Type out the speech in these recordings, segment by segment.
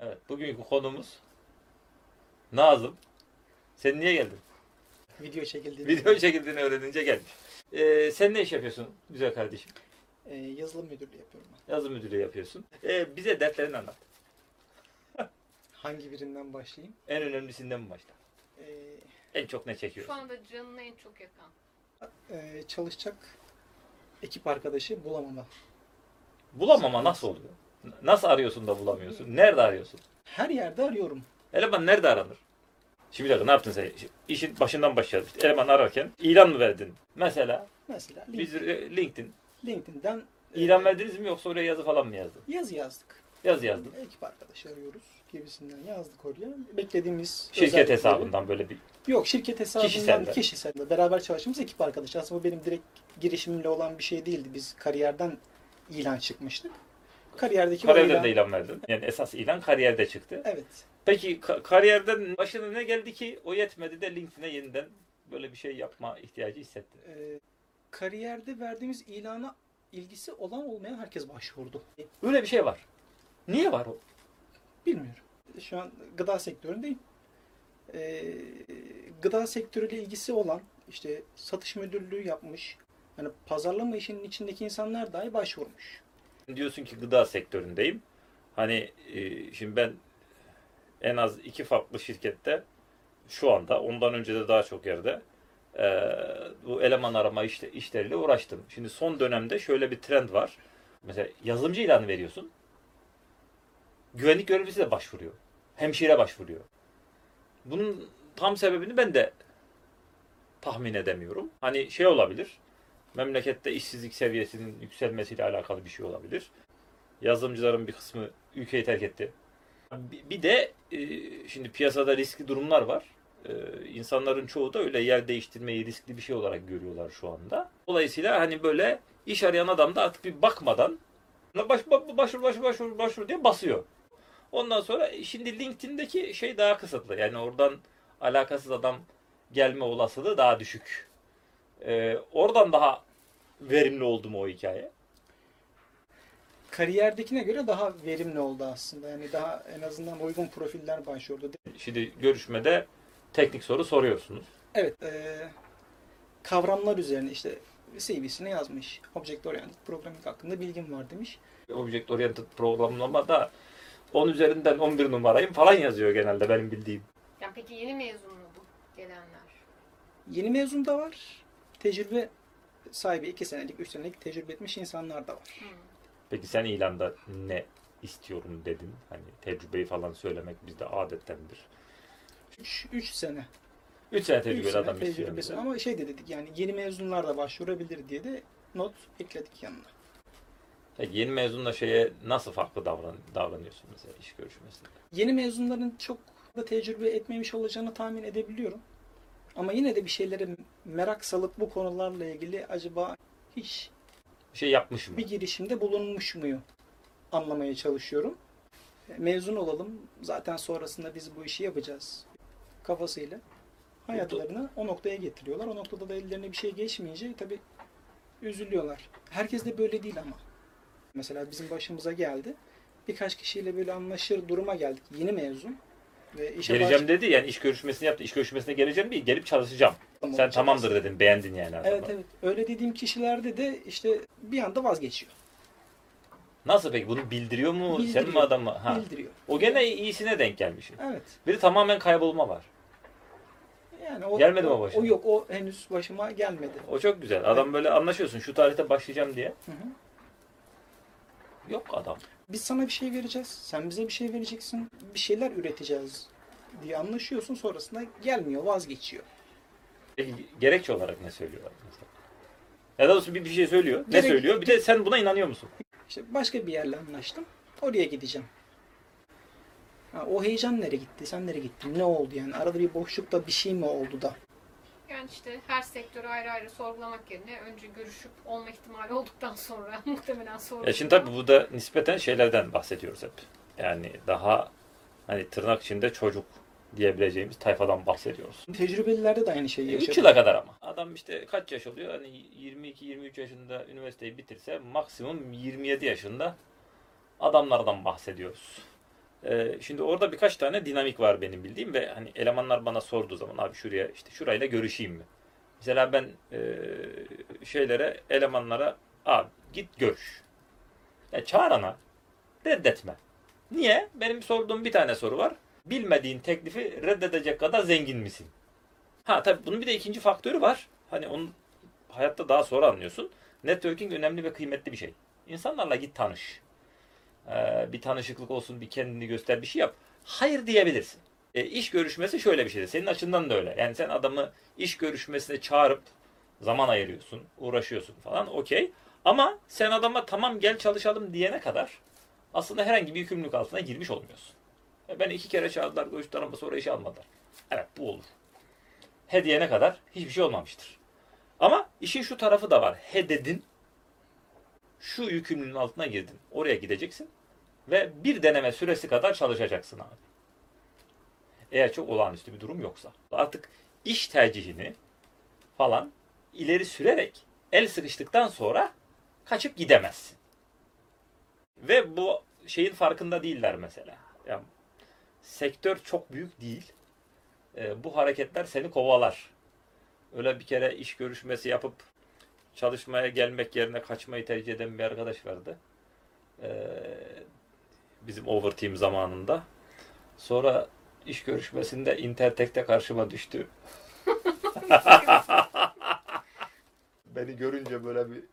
Evet, bugünkü konumuz Nazım. Sen niye geldin? Video çekildiğini. Video çekildiğini öğrenince gelmiş. Ee, sen ne iş yapıyorsun güzel kardeşim? Ee, yazılım müdürlüğü yapıyorum ben. Yazı müdürlüğü yapıyorsun. Ee, bize dertlerini anlat. Hangi birinden başlayayım? En önemlisinden mi başla? Ee, En çok ne Şu çekiyorsun? anda canına en çok yakan. e, çalışacak ekip arkadaşı bulamama. Bulamama nasıl oluyor? Nasıl arıyorsun da bulamıyorsun? Nerede arıyorsun? Her yerde arıyorum. Eleman nerede aranır? Şimdi bir dakika ne yaptın sen? İşin başından başlayalım. İşte eleman ararken ilan mı verdin? Mesela Mesela Link- biz e, LinkedIn LinkedIn'den e, ilan verdiniz mi yoksa oraya yazı falan mı yazdın? yazı yazdık. Yazı yazdın. Ekip arkadaşı arıyoruz gibisinden yazdık oraya. Beklediğimiz Şirket özellikleri- hesabından böyle bir Yok şirket hesabından Kişiselde. kişisel. Beraber çalıştığımız ekip arkadaşı. Aslında bu benim direkt girişimimle olan bir şey değildi. Biz kariyerden ilan çıkmıştık. Kariyerdeki o kariyerden ilan- de ilan verdin. Yani esas ilan kariyerde çıktı. Evet. Peki ka- kariyerden başına ne geldi ki o yetmedi de LinkedIn'e yeniden böyle bir şey yapma ihtiyacı hissettin? Ee, kariyerde verdiğimiz ilana ilgisi olan olmayan herkes başvurdu. Böyle bir şey var. Niye var o? Bilmiyorum. Şu an gıda sektöründeyim. Ee, gıda sektörüyle ilgisi olan işte satış müdürlüğü yapmış. Hani pazarlama işinin içindeki insanlar dahi başvurmuş. Diyorsun ki gıda sektöründeyim. Hani e, şimdi ben en az iki farklı şirkette şu anda ondan önce de daha çok yerde e, bu eleman arama işte, işleriyle uğraştım. Şimdi son dönemde şöyle bir trend var. Mesela yazılımcı ilanı veriyorsun. Güvenlik görevlisi de başvuruyor. Hemşire başvuruyor. Bunun tam sebebini ben de tahmin edemiyorum. Hani şey olabilir. Memlekette işsizlik seviyesinin yükselmesiyle alakalı bir şey olabilir. Yazılımcıların bir kısmı ülkeyi terk etti. Bir de e, şimdi piyasada riskli durumlar var. E, İnsanların çoğu da öyle yer değiştirmeyi riskli bir şey olarak görüyorlar şu anda. Dolayısıyla hani böyle iş arayan adam da artık bir bakmadan baş, baş, başvur başvur başvur başvur diye basıyor. Ondan sonra şimdi LinkedIn'deki şey daha kısıtlı. Yani oradan alakasız adam gelme olasılığı daha düşük. E, oradan daha verimli oldu mu o hikaye? Kariyerdekine göre daha verimli oldu aslında. Yani daha en azından uygun profiller başvurdu. Şimdi görüşmede teknik soru soruyorsunuz. Evet, e, kavramlar üzerine işte CV'sine yazmış. Object Oriented Programming hakkında bilgim var demiş. Object Oriented programlamada 10 üzerinden 11 numarayım falan yazıyor genelde benim bildiğim. Yani peki yeni mezun mu bu gelenler? Yeni mezun da var. Tecrübe sahibi 2 senelik, 3 senelik tecrübe etmiş insanlar da var. Hı. Peki sen ilanda ne istiyorum dedin? Hani tecrübeyi falan söylemek bizde adettendir. 3 sene. 3 sene tecrübeli sene adam tecrübesi. istiyorum. Ama şey de dedik yani yeni mezunlar da başvurabilir diye de not ekledik yanına. Peki yeni mezunla şeye nasıl farklı davran davranıyorsun mesela iş görüşmesinde? Yeni mezunların çok da tecrübe etmemiş olacağını tahmin edebiliyorum. Ama yine de bir şeylere merak salıp bu konularla ilgili acaba hiç Bir şey yapmış mı? bir girişimde bulunmuş muyum anlamaya çalışıyorum. Mezun olalım zaten sonrasında biz bu işi yapacağız kafasıyla hayatlarını o noktaya getiriyorlar. O noktada da ellerine bir şey geçmeyince tabii üzülüyorlar. Herkes de böyle değil ama. Mesela bizim başımıza geldi. Birkaç kişiyle böyle anlaşır duruma geldik. Yeni mezun. Ve işe Geleceğim dedi yani iş görüşmesini yaptı. İş görüşmesine geleceğim değil gelip çalışacağım. başlamam Sen tamamdır dedin beğendin yani adamı. Evet evet. Öyle dediğim kişilerde de işte bir anda vazgeçiyor. Nasıl peki bunu bildiriyor mu? Sen Bildiriyor. mi adamı? Ha. Bildiriyor. O gene iyisine denk gelmiş. Evet. Biri tamamen kaybolma var. Yani o, Gelmedi mi o, başına? o yok. O henüz başıma gelmedi. O çok güzel. Adam böyle anlaşıyorsun şu tarihte başlayacağım diye. Hı hı. Yok adam. Biz sana bir şey vereceğiz. Sen bize bir şey vereceksin. Bir şeyler üreteceğiz diye anlaşıyorsun. Sonrasında gelmiyor. Vazgeçiyor. Peki, gerekçe olarak ne söylüyorlar mesela? Ya da doğrusu bir, bir şey söylüyor. Ne Gerek- söylüyor? Bir de sen buna inanıyor musun? İşte başka bir yerle anlaştım. Oraya gideceğim. Ha, o heyecan nereye gitti? Sen nereye gittin? Ne oldu yani? Arada bir boşlukta bir şey mi oldu da? Yani işte her sektörü ayrı ayrı sorgulamak yerine önce görüşüp olma ihtimali olduktan sonra muhtemelen sorgulamak. Ya şimdi tabii burada nispeten şeylerden bahsediyoruz hep. Yani daha hani tırnak içinde çocuk diyebileceğimiz tayfadan bahsediyoruz. Tecrübelilerde de aynı şeyi 3 yaşadık. yıla kadar ama. Adam işte kaç yaş oluyor? Hani 22-23 yaşında üniversiteyi bitirse maksimum 27 yaşında adamlardan bahsediyoruz. Ee, şimdi orada birkaç tane dinamik var benim bildiğim ve hani elemanlar bana sorduğu zaman abi şuraya işte şurayla görüşeyim mi? Mesela ben e, şeylere elemanlara abi git görüş. Ya çağırana reddetme. Niye? Benim sorduğum bir tane soru var. Bilmediğin teklifi reddedecek kadar zengin misin? Ha tabii bunun bir de ikinci faktörü var. Hani onun hayatta daha sonra anlıyorsun. Networking önemli ve kıymetli bir şey. İnsanlarla git tanış. Ee, bir tanışıklık olsun, bir kendini göster, bir şey yap. Hayır diyebilirsin. E, iş görüşmesi şöyle bir şeydir. Senin açından da öyle. Yani sen adamı iş görüşmesine çağırıp zaman ayırıyorsun, uğraşıyorsun falan. Okey. Ama sen adama tamam gel çalışalım diyene kadar aslında herhangi bir yükümlülük altına girmiş olmuyorsun. E, beni iki kere çağırdılar, görüştüler ama sonra işe almadılar. Evet bu olur. He diyene kadar hiçbir şey olmamıştır. Ama işin şu tarafı da var. He dedin, şu yükümlülüğün altına girdin. Oraya gideceksin ve bir deneme süresi kadar çalışacaksın abi. Eğer çok olağanüstü bir durum yoksa. Artık iş tercihini falan ileri sürerek el sıkıştıktan sonra kaçıp gidemezsin. Ve bu şeyin farkında değiller mesela. Yani sektör çok büyük değil. Ee, bu hareketler seni kovalar. Öyle bir kere iş görüşmesi yapıp çalışmaya gelmek yerine kaçmayı tercih eden bir arkadaş vardı. Ee, bizim overtime zamanında. Sonra iş görüşmesinde Intertek'te karşıma düştü. Beni görünce böyle bir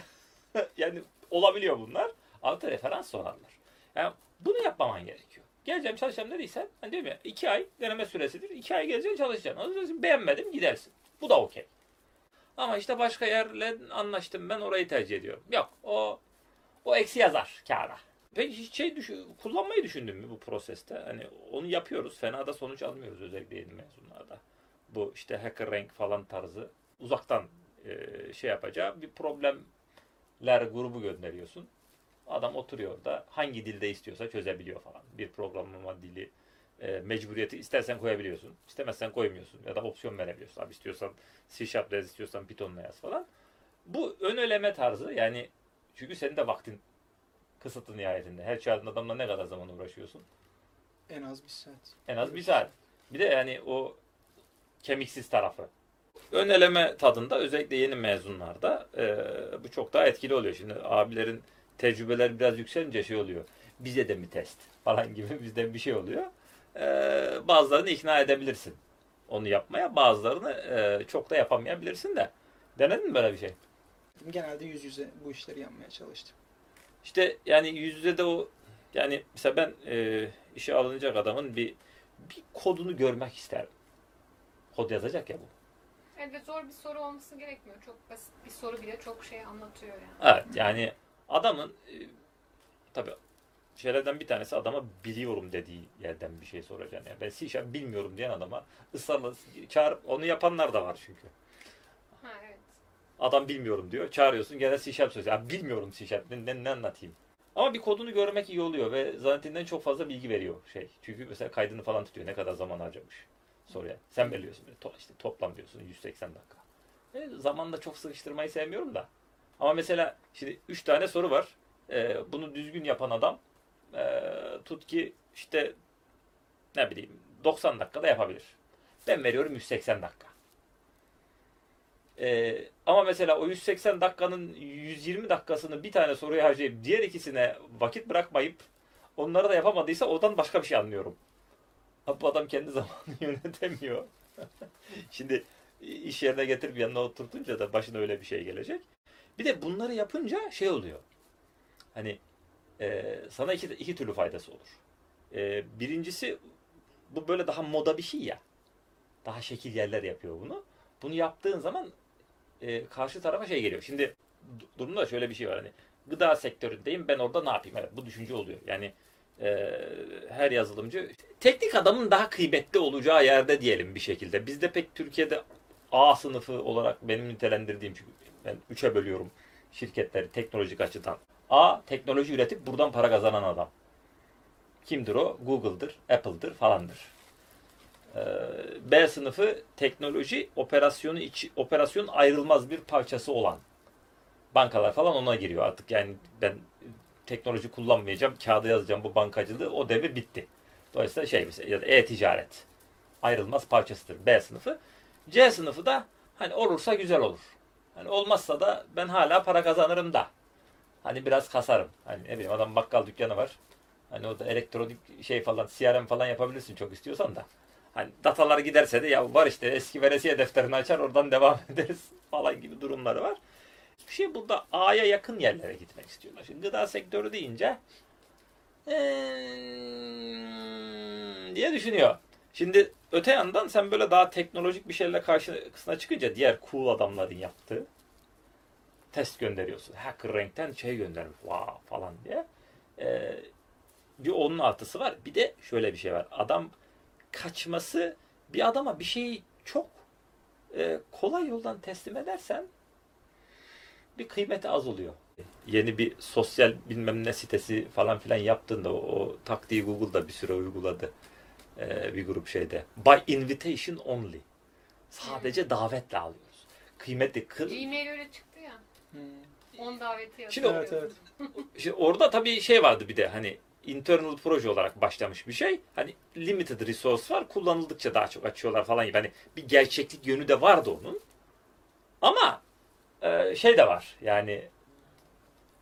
yani olabiliyor bunlar. Altı referans sorarlar. Yani bunu yapmaman gerekiyor. Geleceğim çalışacağım dediysen hani diyorum ya iki ay deneme süresidir. iki ay geleceksin çalışacaksın. Sonra beğenmedim gidersin. Bu da okey. Ama işte başka yerle anlaştım ben orayı tercih ediyorum. Yok o o eksi yazar kâra. Peki şey düşün, kullanmayı düşündün mü bu proseste? Hani onu yapıyoruz. Fena da sonuç almıyoruz özellikle yeni mezunlarda. Bu işte hacker rank falan tarzı uzaktan e, şey yapacağı bir problemler grubu gönderiyorsun. Adam oturuyor orada hangi dilde istiyorsa çözebiliyor falan. Bir programlama dili e, mecburiyeti istersen koyabiliyorsun. istemezsen koymuyorsun. Ya da opsiyon verebiliyorsun. Abi istiyorsan C Sharp yaz, istiyorsan Python'la yaz falan. Bu ön eleme tarzı yani çünkü senin de vaktin kısıtlı nihayetinde. Her çağırdığın adamla ne kadar zaman uğraşıyorsun? En az bir saat. En az bir saat. Bir de yani o kemiksiz tarafı. Ön eleme tadında özellikle yeni mezunlarda e, bu çok daha etkili oluyor. Şimdi abilerin tecrübeler biraz yükselince şey oluyor. Bize de mi test falan gibi bizden bir şey oluyor. E, bazılarını ikna edebilirsin onu yapmaya. Bazılarını e, çok da yapamayabilirsin de. Denedin mi böyle bir şey? Genelde yüz yüze bu işleri yapmaya çalıştım. İşte yani yüz yüze de o yani mesela ben e, işe alınacak adamın bir bir kodunu görmek isterim. Kod yazacak ya bu. Evet zor bir soru olması gerekmiyor. Çok basit bir soru bile çok şey anlatıyor yani. Evet yani adamın e, tabii şeylerden bir tanesi adama biliyorum dediği yerden bir şey soracaksın. Yani ben C bilmiyorum diyen adama ısrarla çağırıp onu yapanlar da var çünkü. Adam bilmiyorum diyor. Çağırıyorsun gene C Sharp söylüyor. Ya bilmiyorum C Sharp ne, ne, ne anlatayım. Ama bir kodunu görmek iyi oluyor ve zannetinden çok fazla bilgi veriyor şey. Çünkü mesela kaydını falan tutuyor. Ne kadar zaman harcamış soruya. Sen belirliyorsun. To, işte toplam diyorsun 180 dakika. E, zamanla çok sıkıştırmayı sevmiyorum da. Ama mesela şimdi 3 tane soru var. E, bunu düzgün yapan adam e, tut ki işte ne bileyim 90 dakikada yapabilir. Ben veriyorum 180 dakika. Ee, ama mesela o 180 dakikanın 120 dakikasını bir tane soruya harcayıp diğer ikisine vakit bırakmayıp onları da yapamadıysa oradan başka bir şey anlıyorum. Bu adam kendi zamanını yönetemiyor. Şimdi iş yerine getirip yanına oturtunca da başına öyle bir şey gelecek. Bir de bunları yapınca şey oluyor. Hani e, sana iki, iki türlü faydası olur. E, birincisi bu böyle daha moda bir şey ya. Daha şekil yerler yapıyor bunu. Bunu yaptığın zaman e, karşı tarafa şey geliyor. Şimdi du- durumda şöyle bir şey var hani gıda sektöründeyim ben orada ne yapayım? Evet bu düşünce oluyor. Yani e, her yazılımcı teknik adamın daha kıymetli olacağı yerde diyelim bir şekilde. Bizde pek Türkiye'de A sınıfı olarak benim nitelendirdiğim çünkü ben üçe bölüyorum şirketleri teknolojik açıdan. A teknoloji üretip buradan para kazanan adam. Kimdir o? Google'dır, Apple'dır falandır. Ee, B sınıfı teknoloji operasyonu içi, operasyon ayrılmaz bir parçası olan bankalar falan ona giriyor artık yani ben teknoloji kullanmayacağım, kağıda yazacağım bu bankacılığı o devir bitti. Dolayısıyla şey mesela e-ticaret ayrılmaz parçasıdır B sınıfı. C sınıfı da hani olursa güzel olur. Hani olmazsa da ben hala para kazanırım da. Hani biraz kasarım. Hani ne bileyim adam bakkal dükkanı var. Hani o da elektronik şey falan CRM falan yapabilirsin çok istiyorsan da. Hani datalar giderse de ya var işte eski veresiye defterini açar oradan devam ederiz falan gibi durumları var. Bir şey burada A'ya yakın yerlere gitmek istiyorlar. Şimdi gıda sektörü deyince eee, diye düşünüyor. Şimdi öte yandan sen böyle daha teknolojik bir şeyle karşısına çıkınca diğer cool adamların yaptığı test gönderiyorsun. Hacker renkten şey göndermiş. Wow falan diye. Ee, bir onun artısı var. Bir de şöyle bir şey var. Adam kaçması bir adama bir şeyi çok e, kolay yoldan teslim edersen bir kıymeti az oluyor. Yeni bir sosyal bilmem ne sitesi falan filan yaptığında o, o taktiği Google'da bir süre uyguladı. Ee, bir grup şeyde. By invitation only. Sadece davetle alıyoruz. Kıymetli. Kı- Gmail öyle çıktı ya. Hmm. 10 daveti Şimdi yazıyor. Evet evet. Şimdi orada tabii şey vardı bir de hani internal proje olarak başlamış bir şey. Hani limited resource var. Kullanıldıkça daha çok açıyorlar falan gibi. Hani bir gerçeklik yönü de vardı onun. Ama e, şey de var. Yani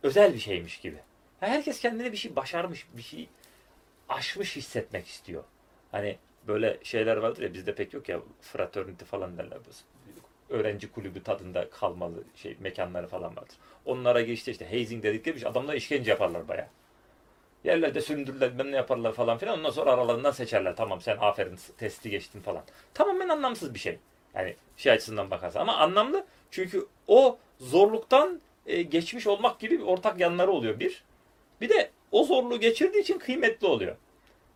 özel bir şeymiş gibi. Herkes kendine bir şey başarmış, bir şey aşmış hissetmek istiyor. Hani böyle şeyler vardır ya bizde pek yok ya fraternity falan derler. Öğrenci kulübü tadında kalmalı şey mekanları falan vardır. Onlara geçti işte hazing dedikleri bir şey. Adamlar işkence yaparlar bayağı. Yerlerde süründürürler, bilmem ne yaparlar falan filan. Ondan sonra aralarından seçerler. Tamam sen aferin testi geçtin falan. Tamamen anlamsız bir şey. Yani şey açısından bakarsan. Ama anlamlı çünkü o zorluktan e, geçmiş olmak gibi bir ortak yanları oluyor bir. Bir de o zorluğu geçirdiği için kıymetli oluyor.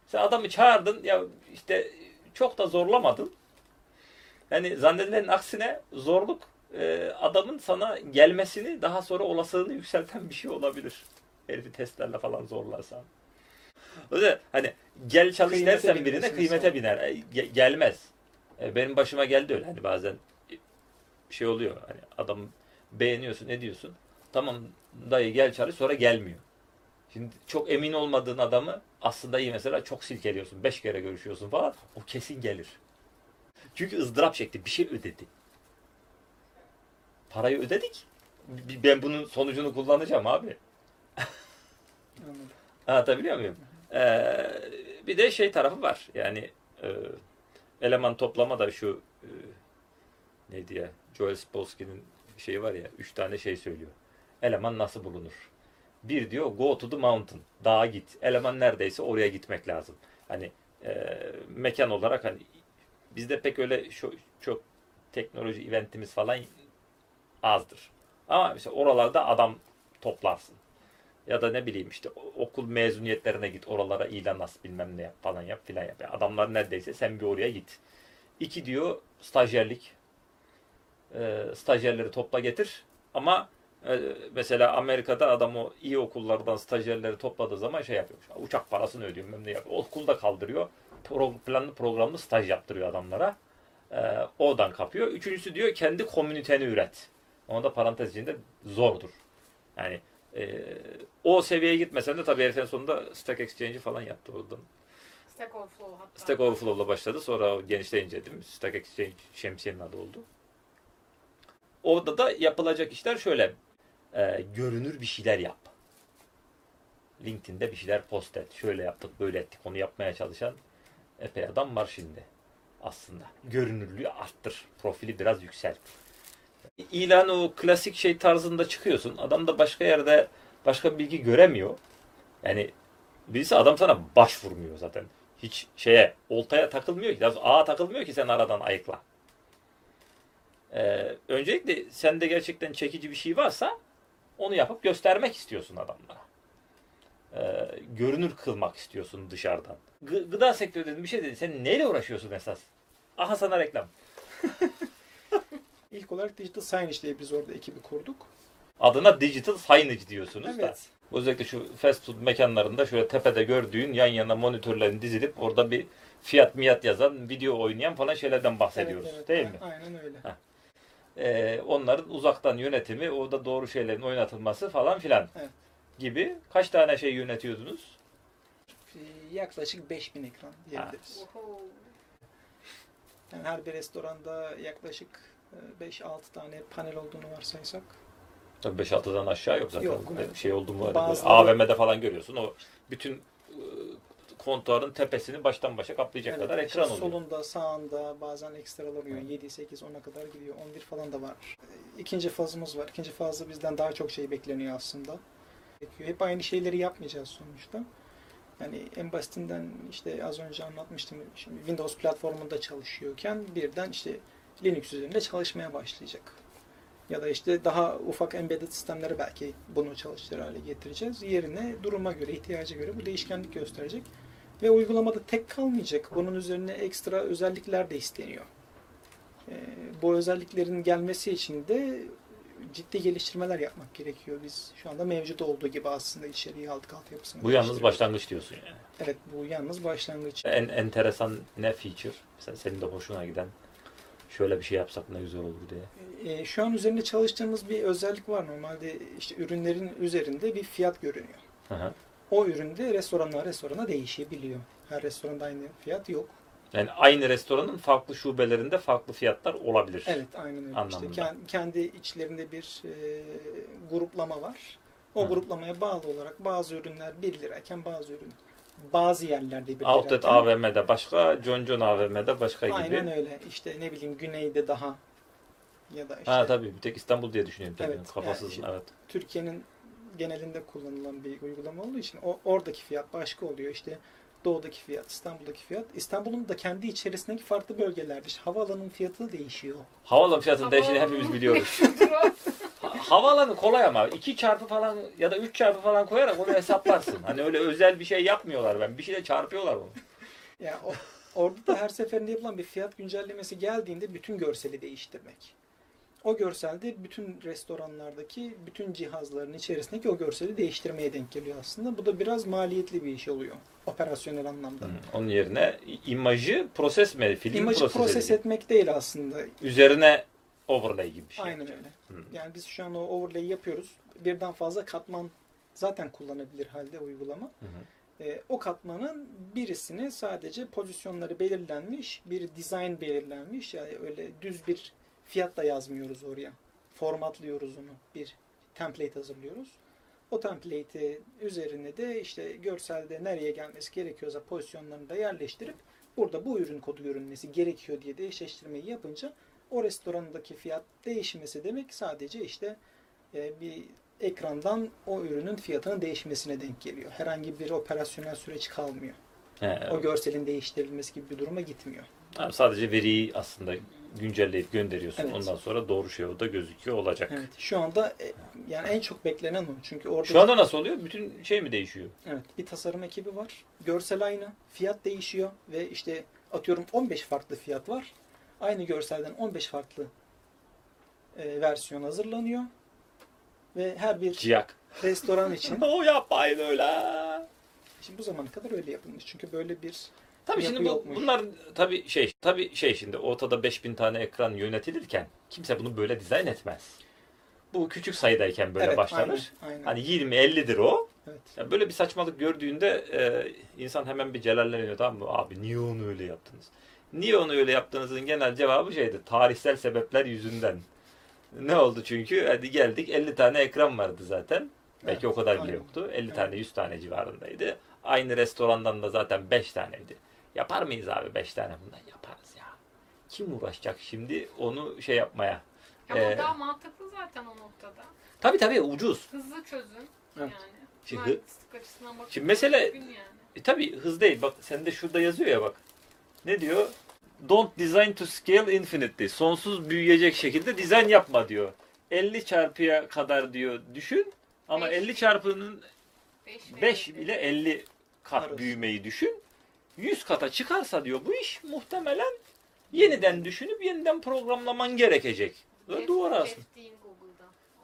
Sen adamı çağırdın ya işte çok da zorlamadın. Yani zannedilenin aksine zorluk e, adamın sana gelmesini daha sonra olasılığını yükselten bir şey olabilir. Herifi testlerle falan zorlarsan. O yüzden hani gel çalış Kıymete dersen birine kıymete biner. E, ge- gelmez. E, benim başıma geldi öyle. Hani bazen şey oluyor. Hani adam beğeniyorsun, ne diyorsun? Tamam dayı gel çalış sonra gelmiyor. Şimdi çok emin olmadığın adamı aslında iyi mesela çok silkeliyorsun. Beş kere görüşüyorsun falan. O kesin gelir. Çünkü ızdırap çekti. Bir şey ödedi. Parayı ödedik. Ben bunun sonucunu kullanacağım abi. Anlatabiliyor muyum? Ee, bir de şey tarafı var. Yani e, eleman toplama da şu e, neydi ya? Joel Spolsky'nin şeyi var ya. Üç tane şey söylüyor. Eleman nasıl bulunur? Bir diyor go to the mountain. Dağa git. Eleman neredeyse oraya gitmek lazım. Hani e, mekan olarak hani bizde pek öyle şu, çok teknoloji eventimiz falan azdır. Ama mesela oralarda adam toplarsın. Ya da ne bileyim işte okul mezuniyetlerine git oralara ilan as bilmem ne yap falan yap filan yap. Yani adamlar neredeyse sen bir oraya git. İki diyor stajyerlik. Ee, stajyerleri topla getir. Ama e, mesela Amerika'da adam o iyi okullardan stajyerleri topladığı zaman şey yapıyor. Uçak parasını ödüyor ne yapıyor. Okulda kaldırıyor. Pro, planlı programlı staj yaptırıyor adamlara. Ee, oradan kapıyor. Üçüncüsü diyor kendi komüniteni üret. Ona da parantez içinde zordur. Yani ee, o seviyeye gitmesen de tabii herifin sonunda Stack Exchange'i falan yaptı oradan. Stack Overflow hatta. Stack Overflow'la başladı. Sonra genişleyince değil mi? Stack Exchange şemsiyenin adı oldu. Orada da yapılacak işler şöyle. Ee, görünür bir şeyler yap. LinkedIn'de bir şeyler post et. Şöyle yaptık, böyle ettik. Onu yapmaya çalışan epey adam var şimdi aslında. Görünürlüğü arttır. Profili biraz yükselt. İlan o klasik şey tarzında çıkıyorsun. Adam da başka yerde başka bilgi göremiyor. Yani birisi adam sana başvurmuyor zaten. Hiç şeye oltaya takılmıyor ki. Ağa takılmıyor ki sen aradan ayıkla. Ee, öncelikle sende gerçekten çekici bir şey varsa onu yapıp göstermek istiyorsun adamlara. Ee, görünür kılmak istiyorsun dışarıdan. Gı- gıda sektörü dedim bir şey dedi. Sen neyle uğraşıyorsun esas? Aha sana reklam. İlk olarak Digital Signage diye biz orada ekibi kurduk. Adına digital signage diyorsunuz da. Evet. Özellikle şu fast food mekanlarında şöyle tepede gördüğün yan yana monitörlerin dizilip orada bir fiyat miyat yazan, video oynayan falan şeylerden bahsediyoruz. Evet, evet. Değil mi? Aynen öyle. Ee, onların uzaktan yönetimi, orada doğru şeylerin oynatılması falan filan. Evet. gibi kaç tane şey yönetiyordunuz? Ee, Yaklaşık 5000 ekran diyebiliriz. Oho. Yani her bir restoranda yaklaşık 5-6 tane panel olduğunu varsaysak. Tabii 5-6'dan aşağı yok zaten. Yok, evet. Şey oldu mu? Bazıları- AVM'de falan görüyorsun. O bütün e, kontuarın tepesini baştan başa kaplayacak Evet, kadar ekran oluyor. Solunda, sağında bazen ekstralar oluyor. 7, 8, 10'a kadar gidiyor. 11 falan da var. İkinci fazımız var. İkinci fazda bizden daha çok şey bekleniyor aslında. Hep aynı şeyleri yapmayacağız sonuçta. Yani en basitinden işte az önce anlatmıştım. Şimdi Windows platformunda çalışıyorken birden işte Linux üzerinde çalışmaya başlayacak. Ya da işte daha ufak embedded sistemlere belki bunu çalıştırır hale getireceğiz. Yerine duruma göre, ihtiyaca göre bu değişkenlik gösterecek. Ve uygulamada tek kalmayacak. Bunun üzerine ekstra özellikler de isteniyor. Ee, bu özelliklerin gelmesi için de ciddi geliştirmeler yapmak gerekiyor. Biz şu anda mevcut olduğu gibi aslında içeriği aldık altyapısını. Bu yalnız başlangıç diyorsun yani. Evet bu yalnız başlangıç. En enteresan ne feature? Mesela senin de hoşuna giden şöyle bir şey yapsak ne güzel olur diye. Ee, şu an üzerinde çalıştığımız bir özellik var. Normalde işte ürünlerin üzerinde bir fiyat görünüyor. Hı hı. O üründe restoranlar restorana değişebiliyor. Her restoranda aynı fiyat yok. Yani aynı restoranın farklı şubelerinde farklı fiyatlar olabilir. Evet aynen öyle. İşte Anlamında. kend- kendi içlerinde bir e, gruplama var. O Hı. gruplamaya bağlı olarak bazı ürünler 1 lirayken bazı ürün bazı yerlerde 1 Outlet. AVM'de başka, John John AVM'de başka gibi. Aynen öyle. İşte ne bileyim güneyde daha ya da işte Ha tabii bir tek İstanbul diye düşünüyorum tabii. Evet, Kafasız yani evet. Türkiye'nin genelinde kullanılan bir uygulama olduğu için o, oradaki fiyat başka oluyor. İşte doğudaki fiyat, İstanbul'daki fiyat. İstanbul'un da kendi içerisindeki farklı bölgelerde işte havaalanının fiyatı da değişiyor. Havaalanı fiyatının değişini hepimiz biliyoruz. Ha- Havaalanı kolay ama iki çarpı falan ya da üç çarpı falan koyarak onu hesaplarsın. Hani öyle özel bir şey yapmıyorlar ben. Bir şeyle çarpıyorlar onu. Yani o, orada da her seferinde yapılan bir fiyat güncellemesi geldiğinde bütün görseli değiştirmek. O görselde bütün restoranlardaki bütün cihazların içerisindeki o görseli değiştirmeye denk geliyor aslında. Bu da biraz maliyetli bir iş oluyor operasyonel anlamda. Onun yerine imajı proses mi? Film İmajı proses, proses etmek değil aslında. Üzerine overlay gibi bir şey. Aynen öyle. Hı. Yani biz şu an o overlay yapıyoruz. Birden fazla katman zaten kullanabilir halde uygulama. Hı hı. Ee, o katmanın birisini sadece pozisyonları belirlenmiş, bir dizayn belirlenmiş. Yani öyle düz bir fiyat da yazmıyoruz oraya. Formatlıyoruz onu. Bir template hazırlıyoruz. O template'i üzerine de işte görselde nereye gelmesi gerekiyorsa pozisyonlarını da yerleştirip burada bu ürün kodu görünmesi gerekiyor diye de eşleştirmeyi yapınca o restorandaki fiyat değişmesi demek sadece işte e, bir ekrandan o ürünün fiyatının değişmesine denk geliyor. Herhangi bir operasyonel süreç kalmıyor. He, O görselin değiştirilmesi gibi bir duruma gitmiyor. Abi sadece veriyi aslında güncelleyip gönderiyorsun. Evet. Ondan sonra doğru şey orada gözüküyor olacak. Evet. Şu anda e, yani en çok beklenen o. Çünkü orada Şu anda nasıl oluyor? Bütün şey mi değişiyor? evet, bir tasarım ekibi var. Görsel aynı. Fiyat değişiyor ve işte atıyorum 15 farklı fiyat var. Aynı görselden 15 farklı e, versiyon hazırlanıyor. Ve her bir Ciyak. restoran için o yapmayın öyle. Şimdi bu zamana kadar öyle yapılmış. Çünkü böyle bir Tabii Yapı şimdi bu, yokmuş. bunlar tabii şey tabii şey şimdi ortada 5000 tane ekran yönetilirken kimse bunu böyle dizayn etmez. Bu küçük sayıdayken böyle Evet, başlanır. Aynen, aynen. Hani 20 50'dir o. Evet. Ya böyle bir saçmalık gördüğünde e, insan hemen bir celalleniyor tamam mı? Abi niye onu öyle yaptınız? Niye onu öyle yaptığınızın genel cevabı şeydi. Tarihsel sebepler yüzünden. Ne oldu çünkü? Hadi geldik 50 tane ekran vardı zaten. Belki Evet, o kadar bile yoktu. 50 Evet. tane 100 tane civarındaydı. Aynı restorandan da zaten 5 taneydi. Yapar mıyız abi 5 tane bundan? Yaparız ya. Kim uğraşacak şimdi onu şey yapmaya? Ama Ee, daha mantıklı zaten o noktada. Tabii tabii ucuz. Hızlı çözüm Evet. yani. Şimdi- Mühendislik açısından Şimdi mesele yani. E tabi hız değil. Bak sende şurada yazıyor ya bak. Ne diyor? Don't design to scale infinitely. Sonsuz büyüyecek şekilde dizayn yapma diyor. 50 çarpıya kadar diyor düşün. Ama Beş. 50 çarpının 5 5 ile 50 kat Arası. büyümeyi düşün. 100 kata çıkarsa diyor bu iş muhtemelen yeniden düşünüp yeniden programlaman gerekecek. Ve duvara asın.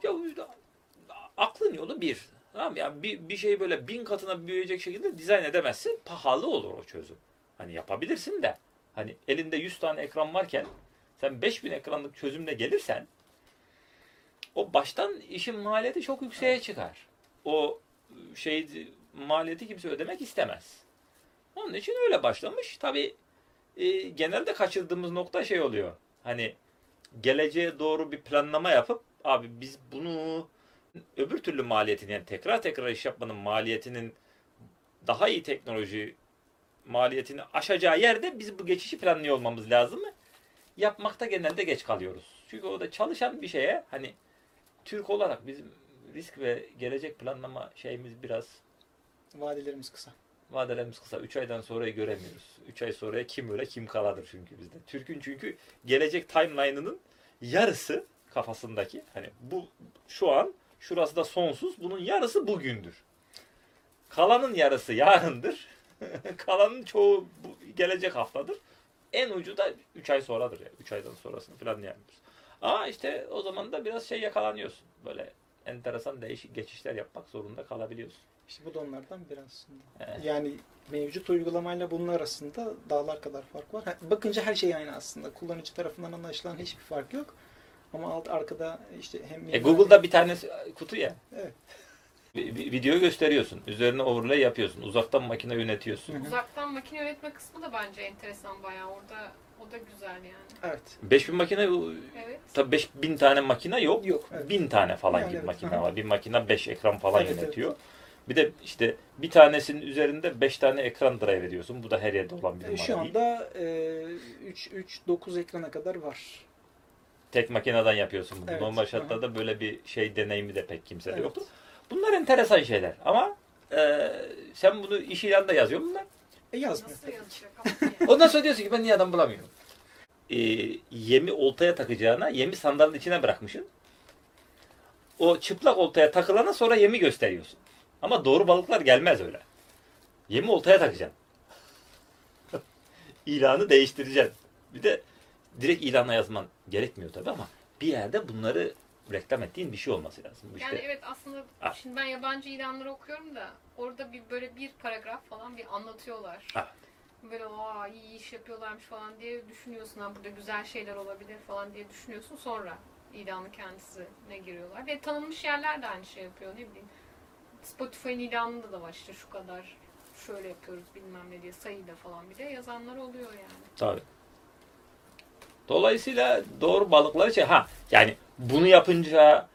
Ya aklın yolu bir. Tamam mı? yani bir, bir şey böyle bin katına büyüyecek şekilde dizayn edemezsin. Pahalı olur o çözüm. Hani yapabilirsin de. Hani elinde 100 tane ekran varken sen 5000 ekranlık çözümle gelirsen o baştan işin maliyeti çok yükseğe çıkar. O şey maliyeti kimse ödemek istemez. Onun için öyle başlamış. Tabii e, genelde kaçırdığımız nokta şey oluyor. Hani geleceğe doğru bir planlama yapıp abi biz bunu öbür türlü maliyetini yani tekrar tekrar iş yapmanın maliyetinin daha iyi teknoloji maliyetini aşacağı yerde biz bu geçişi planlıyor olmamız lazım mı? Yapmakta genelde geç kalıyoruz. Çünkü o da çalışan bir şeye hani Türk olarak bizim risk ve gelecek planlama şeyimiz biraz Vadelerimiz kısa. vadelerimiz kısa. 3 aydan sonrayı göremiyoruz. 3 ay sonraya kim öyle kim kaladır çünkü bizde. Türk'ün çünkü gelecek timeline'ının yarısı kafasındaki hani bu şu an şurası da sonsuz. Bunun yarısı bugündür. Kalanın yarısı yarındır. Kalanın çoğu bu gelecek haftadır. En ucu da 3 ay sonradır ya. 3 aydan sonrasını planlayamıyoruz. Ama işte o zaman da biraz şey yakalanıyorsun. Böyle enteresan değişik geçişler yapmak zorunda kalabiliyorsun. İşte bu da onlardan biri aslında. Evet. Yani mevcut uygulamayla bunun arasında dağlar kadar fark var. Bakınca her şey aynı aslında. Kullanıcı tarafından anlaşılan hiçbir fark yok. Ama alt arkada işte hem E Google'da bir tane kutu ya. Evet. Vi- vi- Video gösteriyorsun. Üzerine overlay yapıyorsun. Uzaktan makine yönetiyorsun. Hı hı. Uzaktan makine yönetme kısmı da bence enteresan bayağı. Orada o da güzel yani. Evet. 5000 makine Evet. tabii 5000 tane makine yok. Yok. Evet. 1000 tane falan Yani gibi evet, makine var. Bir makine 5 ekran falan Evet, yönetiyor. Bir de işte bir tanesinin üzerinde 5 tane ekran drive ediyorsun. Bu da her yerde olan bir E, numara Şu değil. anda e, 3 3 9 ekrana kadar var. Tek makineden yapıyorsun bunu. Evet, Normal şartlarda böyle bir şey deneyimi de pek kimsede Evet. yoktu. Bunlar enteresan şeyler ama e, sen bunu iş ilanında yazıyor musun lan? E yazmıyor. Nasıl yazacak? Ondan sonra diyorsun ki ben niye adam bulamıyorum? Ee, yemi oltaya takacağına yemi sandalın içine bırakmışsın. O çıplak oltaya takılana sonra yemi gösteriyorsun. Ama doğru balıklar gelmez öyle. Yemi oltaya takacaksın. İlanı değiştireceksin. Bir de direkt ilana yazman gerekmiyor tabii ama bir yerde bunları reklam ettiğin bir şey olması lazım. Bu Yani işte evet aslında Ha. şimdi ben yabancı ilanları okuyorum da orada bir böyle bir paragraf falan bir anlatıyorlar. Evet. Böyle aa iyi iş yapıyorlarmış falan diye düşünüyorsun ha burada güzel şeyler olabilir falan diye düşünüyorsun sonra ilanın kendisine giriyorlar. Ve tanınmış yerler de aynı şey yapıyor ne bileyim. Spotify'ın ilanında da var işte şu kadar şöyle yapıyoruz bilmem ne diye sayıyla falan bir de yazanlar oluyor yani. Tabii. Dolayısıyla doğru balıkları şey ha yani bunu yapınca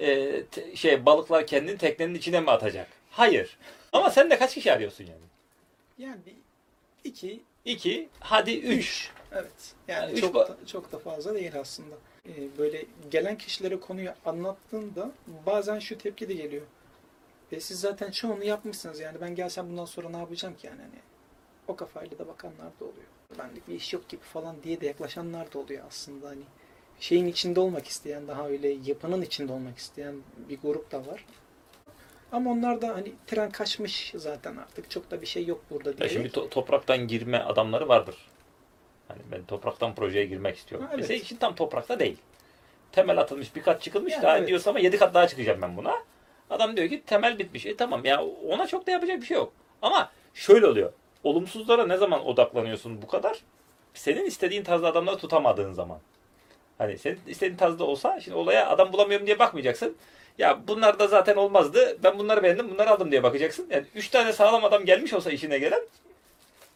e, te- şey balıklar kendini teknenin içine mi atacak? Hayır. Ama sen de kaç kişi arıyorsun yani? Yani 2 İki, hadi üç. Evet. Yani, Yani üç çok da, çok da fazla değil aslında. Ee, böyle gelen kişilere konuyu anlattığında bazen şu tepki de geliyor. Ve siz zaten çoğunu yapmışsınız yani ben gelsem bundan sonra ne yapacağım ki yani hani o kafayla da bakanlar da oluyor. Benlik bir iş yok gibi falan diye de yaklaşanlar da oluyor aslında hani şeyin içinde olmak isteyen daha öyle yapının içinde olmak isteyen bir grup da var. Ama onlar da hani tren kaçmış zaten artık çok da bir şey yok burada Ya diye. şimdi to- topraktan girme adamları vardır. Hani ben topraktan projeye girmek istiyorum. Ha, evet. Mesela için tam toprakta değil. Temel atılmış bir kat çıkılmış Yani daha evet. diyorsa ama yedi kat daha çıkacağım ben buna. Adam diyor ki temel bitmiş. E tamam ya ona çok da yapacak bir şey yok. Ama şöyle oluyor. Olumsuzlara ne zaman odaklanıyorsun bu kadar? Senin istediğin tarzda adamları tutamadığın zaman. Hani senin istediğin tarzda olsa şimdi olaya adam bulamıyorum diye bakmayacaksın. Ya bunlar da zaten olmazdı. Ben bunları beğendim, bunları aldım diye bakacaksın. Yani üç tane sağlam adam gelmiş olsa işine gelen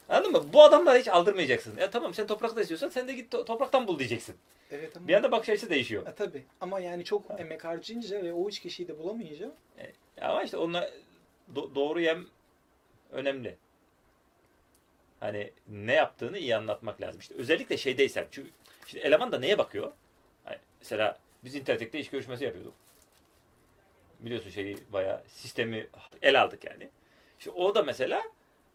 Anladın mı? Bu adamları hiç aldırmayacaksın. Ya tamam sen toprakta istiyorsan sen de git to- topraktan bul diyeceksin. Evet ama Bir anda bakış açısı değişiyor. E, tabii ama yani çok emek harcayınca ve o üç kişiyi de bulamayınca Ama işte onunla do- doğru yem önemli. Hani ne yaptığını iyi anlatmak lazım. İşte özellikle şeydeysen. Çünkü şimdi eleman da neye bakıyor? Hani mesela biz intertekte iş görüşmesi yapıyorduk. Biliyorsun şeyi bayağı sistemi el aldık yani. İşte o da mesela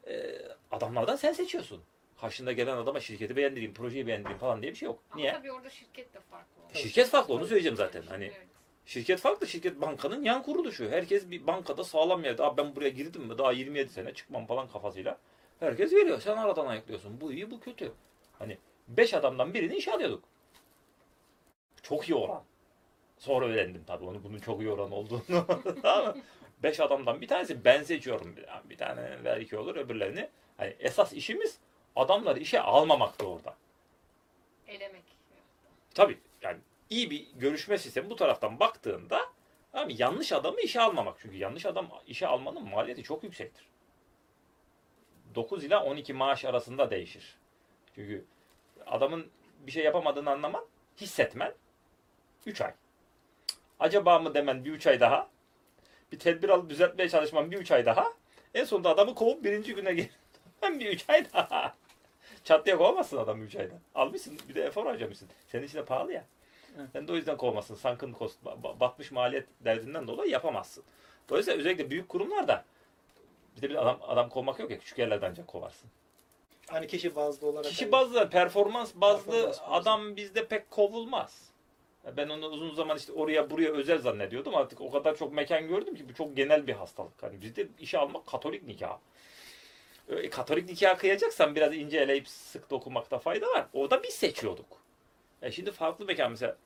e, adamlardan sen seçiyorsun. Karşında gelen adama şirketi beğendireyim, projeyi beğendireyim falan diye bir şey yok. Ama Niye? tabii orada şirket de farklı. oluyor. Şirket farklı onu söyleyeceğim zaten. Hani Evet. Şirket farklı. Şirket bankanın yan kuruluşu. Herkes bir bankada sağlam yerde. Abi ben buraya girdim mi daha 27 sene çıkmam falan kafasıyla. Herkes veriyor. Sen aradan ayıklıyorsun. Bu iyi bu kötü. Hani 5 adamdan birini işe alıyorduk. Çok iyi oran. Sonra öğrendim tabii onu bunun çok iyi oran olduğunu. 5 adamdan bir tanesi ben seçiyorum. Bir, tane belki olur öbürlerini. Hani esas işimiz adamları işe almamaktı orada. Elemek. Tabii yani iyi bir görüşme sistemi bu taraftan baktığında Abi yanlış adamı işe almamak. Çünkü yanlış adam işe almanın maliyeti çok yüksektir. 9 ila 12 maaş arasında değişir. Çünkü adamın bir şey yapamadığını anlaman, hissetmen 3 ay. Acaba mı demen bir 3 ay daha. Bir tedbir alıp düzeltmeye çalışman bir 3 ay daha. En sonunda adamı kovup birinci güne gel. Bir 3 ay daha. Çat diye kovamazsın adamı 3 ayda. Almışsın bir de efor harcamışsın. Senin için de pahalı ya. Evet. Sen de o yüzden kovamazsın. Sankın kost, ba- batmış maliyet derdinden dolayı yapamazsın. Dolayısıyla özellikle büyük kurumlarda bir de bir adam, adam kovmak yok ya. Küçük yerlerden ancak kovarsın. Hani kişi bazlı olarak. Kişi hani- bazlı, performans bazlı Performans bazlı. adam bizde pek kovulmaz. Ya Ben onu uzun zaman işte oraya buraya özel zannediyordum. Artık o kadar çok mekan gördüm ki bu çok genel bir hastalık. Hani bizde işe almak katolik nikahı. E, katolik nikah kıyacaksan biraz ince eleyip sık dokumakta fayda var. Orada biz seçiyorduk. E şimdi farklı mekan mesela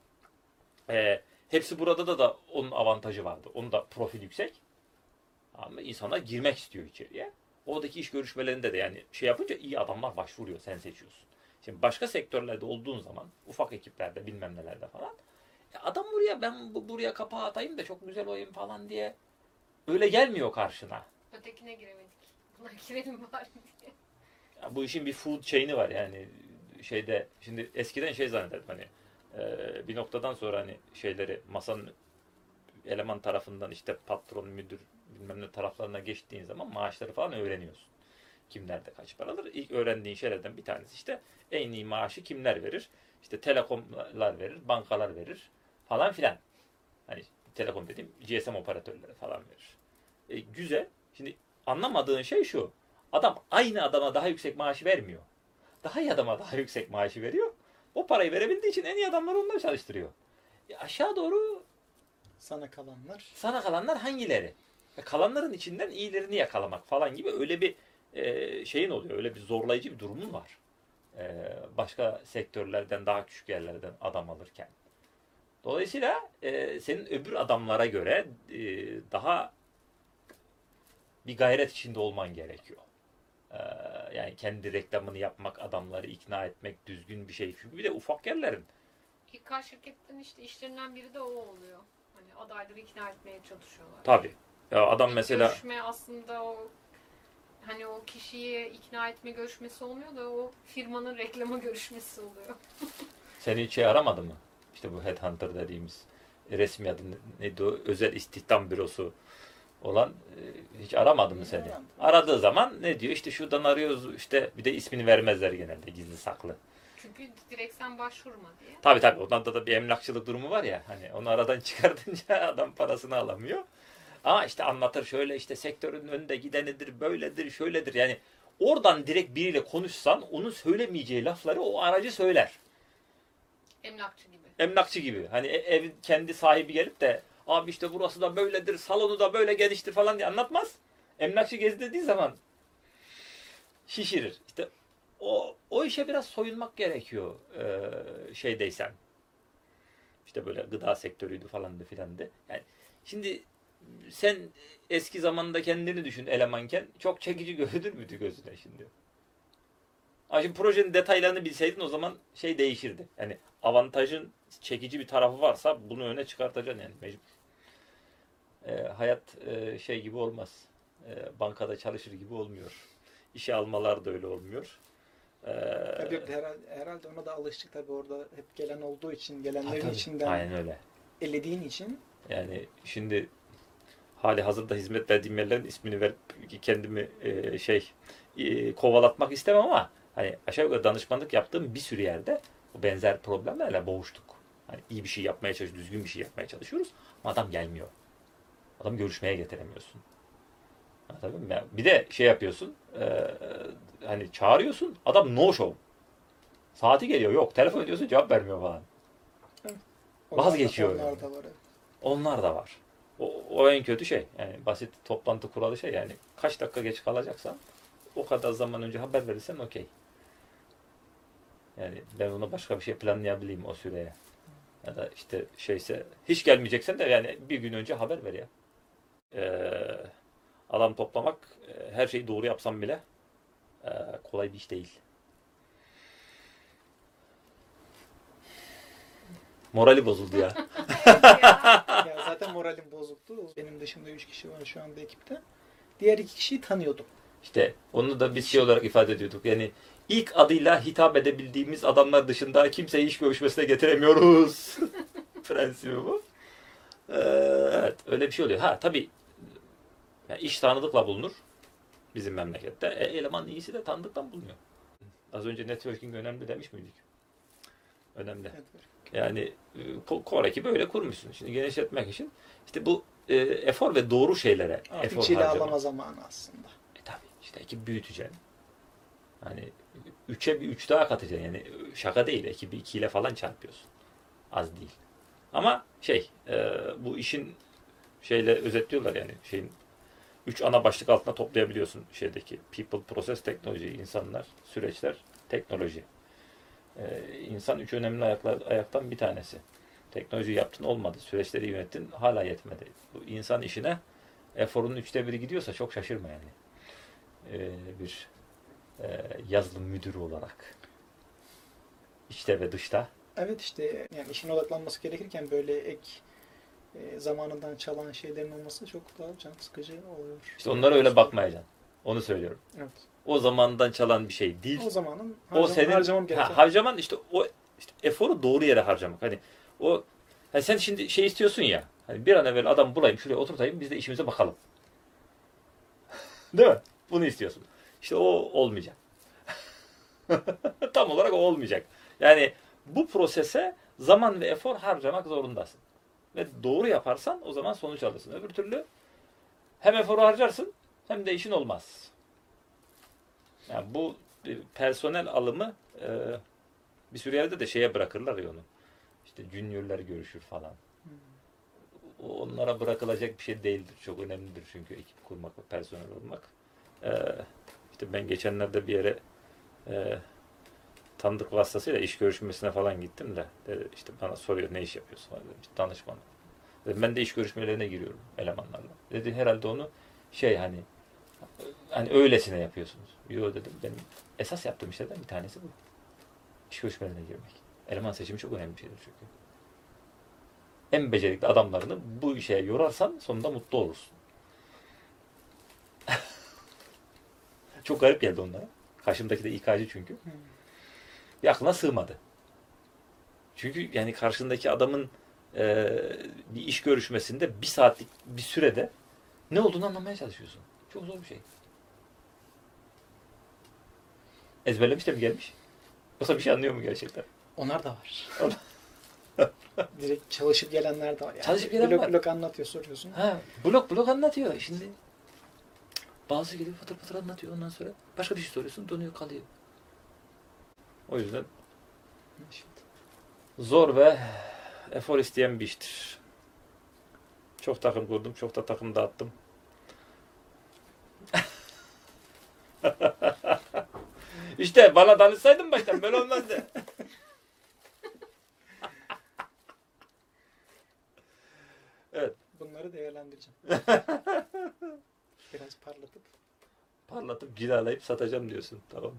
e, hepsi burada da da onun avantajı vardı. Onun da profil yüksek. Ama insanlar girmek istiyor içeriye. Oradaki iş görüşmelerinde de yani şey yapınca iyi adamlar başvuruyor. Sen seçiyorsun. Şimdi başka sektörlerde olduğun zaman ufak ekiplerde bilmem nelerde falan "Ya adam buraya ben bu, buraya kapağı atayım da çok güzel oyun falan diye öyle gelmiyor karşına. Ötekine giremedik. Buna girelim bari diye. Ya bu işin bir food chain'i var yani şeyde şimdi eskiden şey zannederdim hani e, bir noktadan sonra hani şeyleri masanın eleman tarafından işte patron müdür bilmem ne taraflarına geçtiğin zaman maaşları falan öğreniyorsun. Kimlerde kaç para alır? İlk öğrendiğin şeylerden bir tanesi işte en iyi maaşı kimler verir? İşte telekomlar verir, bankalar verir falan filan. Hani telekom dediğim GSM operatörleri falan verir. E, güzel. Şimdi anlamadığın şey şu. Adam aynı adama daha yüksek maaşı vermiyor. Daha iyi adama daha yüksek maaşı veriyor. O parayı verebildiği için en iyi adamları onunla çalıştırıyor. E aşağı doğru Sana kalanlar. sana kalanlar hangileri? Kalanların içinden iyilerini yakalamak falan gibi öyle bir e, şeyin oluyor. Öyle bir zorlayıcı bir durumun var. E, başka sektörlerden daha küçük yerlerden adam alırken. Dolayısıyla e, senin öbür adamlara göre e, daha bir gayret içinde olman gerekiyor. E, yani kendi reklamını yapmak, adamları ikna etmek düzgün bir şey. Çünkü bir de ufak yerlerin İK şirketten işte işlerinden biri de o oluyor. Hani adayları ikna etmeye çalışıyorlar. tabii. Ya adam mesela Görüşme aslında o hani o kişiyi ikna etme görüşmesi olmuyor da o firmanın reklama görüşmesi oluyor. Seni hiç şey aramadı mı? İşte bu headhunter dediğimiz resmi adı ne- neydi o? Özel istihdam bürosu olan e, hiç aramadı mı seni? Aradığı zaman ne diyor? İşte şuradan arıyoruz işte bir de ismini vermezler genelde gizli saklı. Çünkü direkt sen başvurma diye. Tabii tabii ondan da, da bir emlakçılık durumu var ya hani onu aradan çıkartınca adam parasını alamıyor. Ama işte anlatır şöyle işte sektörün önünde gidenidir böyledir şöyledir yani oradan direkt biriyle konuşsan onun söylemeyeceği lafları o aracı söyler. Emlakçı gibi. emlakçı gibi. Hani e- ev kendi sahibi gelip de abi işte burası da böyledir, salonu da böyle geniştir falan diye anlatmaz. Emlakçı gezdirdiği zaman şişirir. İşte o o işe biraz soyunmak gerekiyor e, şeydeysen. İşte böyle gıda sektörüydü falan da filan de. Yani şimdi sen eski zamanda kendini düşün elemanken çok çekici görünür müydü gözüne şimdi? Ama şimdi projenin detaylarını bilseydin o zaman şey değişirdi. Yani avantajın çekici bir tarafı varsa bunu öne çıkartacaksın yani mecbur. Ee, hayat e, şey gibi olmaz. Ee, bankada çalışır gibi olmuyor. İşe almalar da öyle olmuyor. Ee, Tabii herhalde, herhalde ona da alıştık tabii orada hep gelen olduğu için, gelenlerin tabii. içinden Aynen öyle. elediğin için Yani şimdi hali hazırda hizmet verdiğim yerlerin ismini verip kendimi e, şey e, kovalatmak istemem ama hani aşağı yukarı danışmanlık yaptığım bir sürü yerde benzer problemlerle boğuştuk. Hani iyi bir şey yapmaya çalışıyoruz, düzgün bir şey yapmaya çalışıyoruz ama adam gelmiyor. Adam görüşmeye getiremiyorsun. Mı? Yani Bir de şey yapıyorsun, e, hani çağırıyorsun, adam no show. Saati geliyor, yok. Telefon ediyorsun, cevap vermiyor falan. Vazgeçiyor Onlar yani. da var. Onlar da var. O, o en kötü şey. Yani basit toplantı kuralı şey yani kaç dakika geç kalacaksan o kadar zaman önce haber verirsen okey. Yani ben ona başka bir şey planlayabileyim o süreye. Ya da işte şeyse hiç gelmeyeceksen de yani bir gün önce haber ver ya. Ee, adam toplamak e, her şeyi doğru yapsam bile e, kolay bir iş değil. Morali bozuldu ya. Zaten moralim bozuktu. Benim dışımda 3 kişi var şu anda ekipte. Diğer iki kişiyi tanıyordum. İşte onu da biz şey olarak ifade ediyorduk. Yani ilk adıyla hitap edebildiğimiz adamlar dışında kimseyi iş görüşmesine getiremiyoruz. Prensibi bu. Ee, evet öyle bir şey oluyor. Ha tabii yani iş tanıdıkla bulunur bizim memlekette. E, eleman iyisi de tanıdıktan bulunuyor. Az önce networking önemli demiş miydik? Önemli. Network. Yani e, Ko- Core ekibi öyle kurmuşsun. Şimdi genişletmek için işte bu e, efor ve doğru şeylere Artık efor harcamak. zamanı aslında. E tabii işte ekip büyüteceksin. Hani üçe bir üç daha katacaksın. Yani şaka değil. Ekibi ikiyle falan çarpıyorsun. Az değil. Ama şey e, bu işin şeyle özetliyorlar yani şeyin üç ana başlık altına toplayabiliyorsun şeydeki people, process, teknoloji, insanlar, süreçler, teknoloji. E, insan üç önemli ayaklar, ayaktan bir tanesi. Teknoloji yaptın olmadı. Süreçleri yönettin hala yetmedi. Bu insan işine eforun üçte biri gidiyorsa çok şaşırma yani e, bir e, yazılım müdürü olarak içte ve dışta Evet işte yani işin odaklanması gerekirken böyle ek e, zamanından çalan şeylerin olması çok daha can sıkıcı oluyor. işte onlara öyle bakmayacaksın. Onu söylüyorum. Evet. O zamandan çalan bir şey değil. O zamanın O harcam, senin harcamam gereken. ha, harcaman işte o işte eforu doğru yere harcamak. Hani o hani sen şimdi şey istiyorsun ya. Hani bir an evvel adam bulayım şuraya oturtayım biz de işimize bakalım. Değil mi? Bunu istiyorsun. İşte o olmayacak. Tam olarak o olmayacak. Yani bu prosese zaman ve efor harcamak zorundasın. Ve doğru yaparsan o zaman sonuç alırsın. Öbür türlü hem eforu harcarsın hem de işin olmaz. Yani bu bir personel alımı e, bir sürü yerde de şeye bırakırlar ya onu. İşte juniorlar görüşür falan. O Onlara bırakılacak bir şey değildir. Çok önemlidir çünkü ekip kurmak ve personel olmak. E, işte ben geçenlerde bir yere e, tanıdık vasıtasıyla iş görüşmesine falan gittim de dedi, işte bana soruyor ne iş yapıyorsun falan dedim. İşte danışman. Dedim, ben de iş görüşmelerine giriyorum elemanlarla. Dedi herhalde onu şey hani hani öylesine yapıyorsunuz. Yo dedim benim esas yaptığım işlerden bir tanesi bu. İş görüşmelerine girmek. Eleman seçimi çok önemli bir şeydir çünkü. En becerikli adamlarını bu işe yorarsan sonunda mutlu olursun. çok garip geldi onlara. Karşımdaki de İK'cı çünkü. Bir aklına sığmadı. Çünkü yani karşındaki adamın e, bir iş görüşmesinde bir saatlik bir sürede ne olduğunu anlamaya çalışıyorsun. Çok zor bir şey. Ezberlemiş de mi gelmiş? Yoksa bir şey anlıyor mu gerçekten? Onlar da var. Direkt çalışıp gelenler de var. Yani Çalışıp gelen blok var. blok anlatıyor soruyorsun. Ha, blok blok anlatıyor şimdi. Bazı geliyor patır patır anlatıyor ondan sonra başka bir şey soruyorsun donuyor kalıyor. O yüzden zor ve efor isteyen bir iştir. Çok takım kurdum, çok da takım dağıttım. İşte bana danışsaydın baştan böyle olmazdı. evet, Bunları değerlendireceğim. Biraz parlatıp parlatıp cilalayıp satacağım diyorsun. Tamam.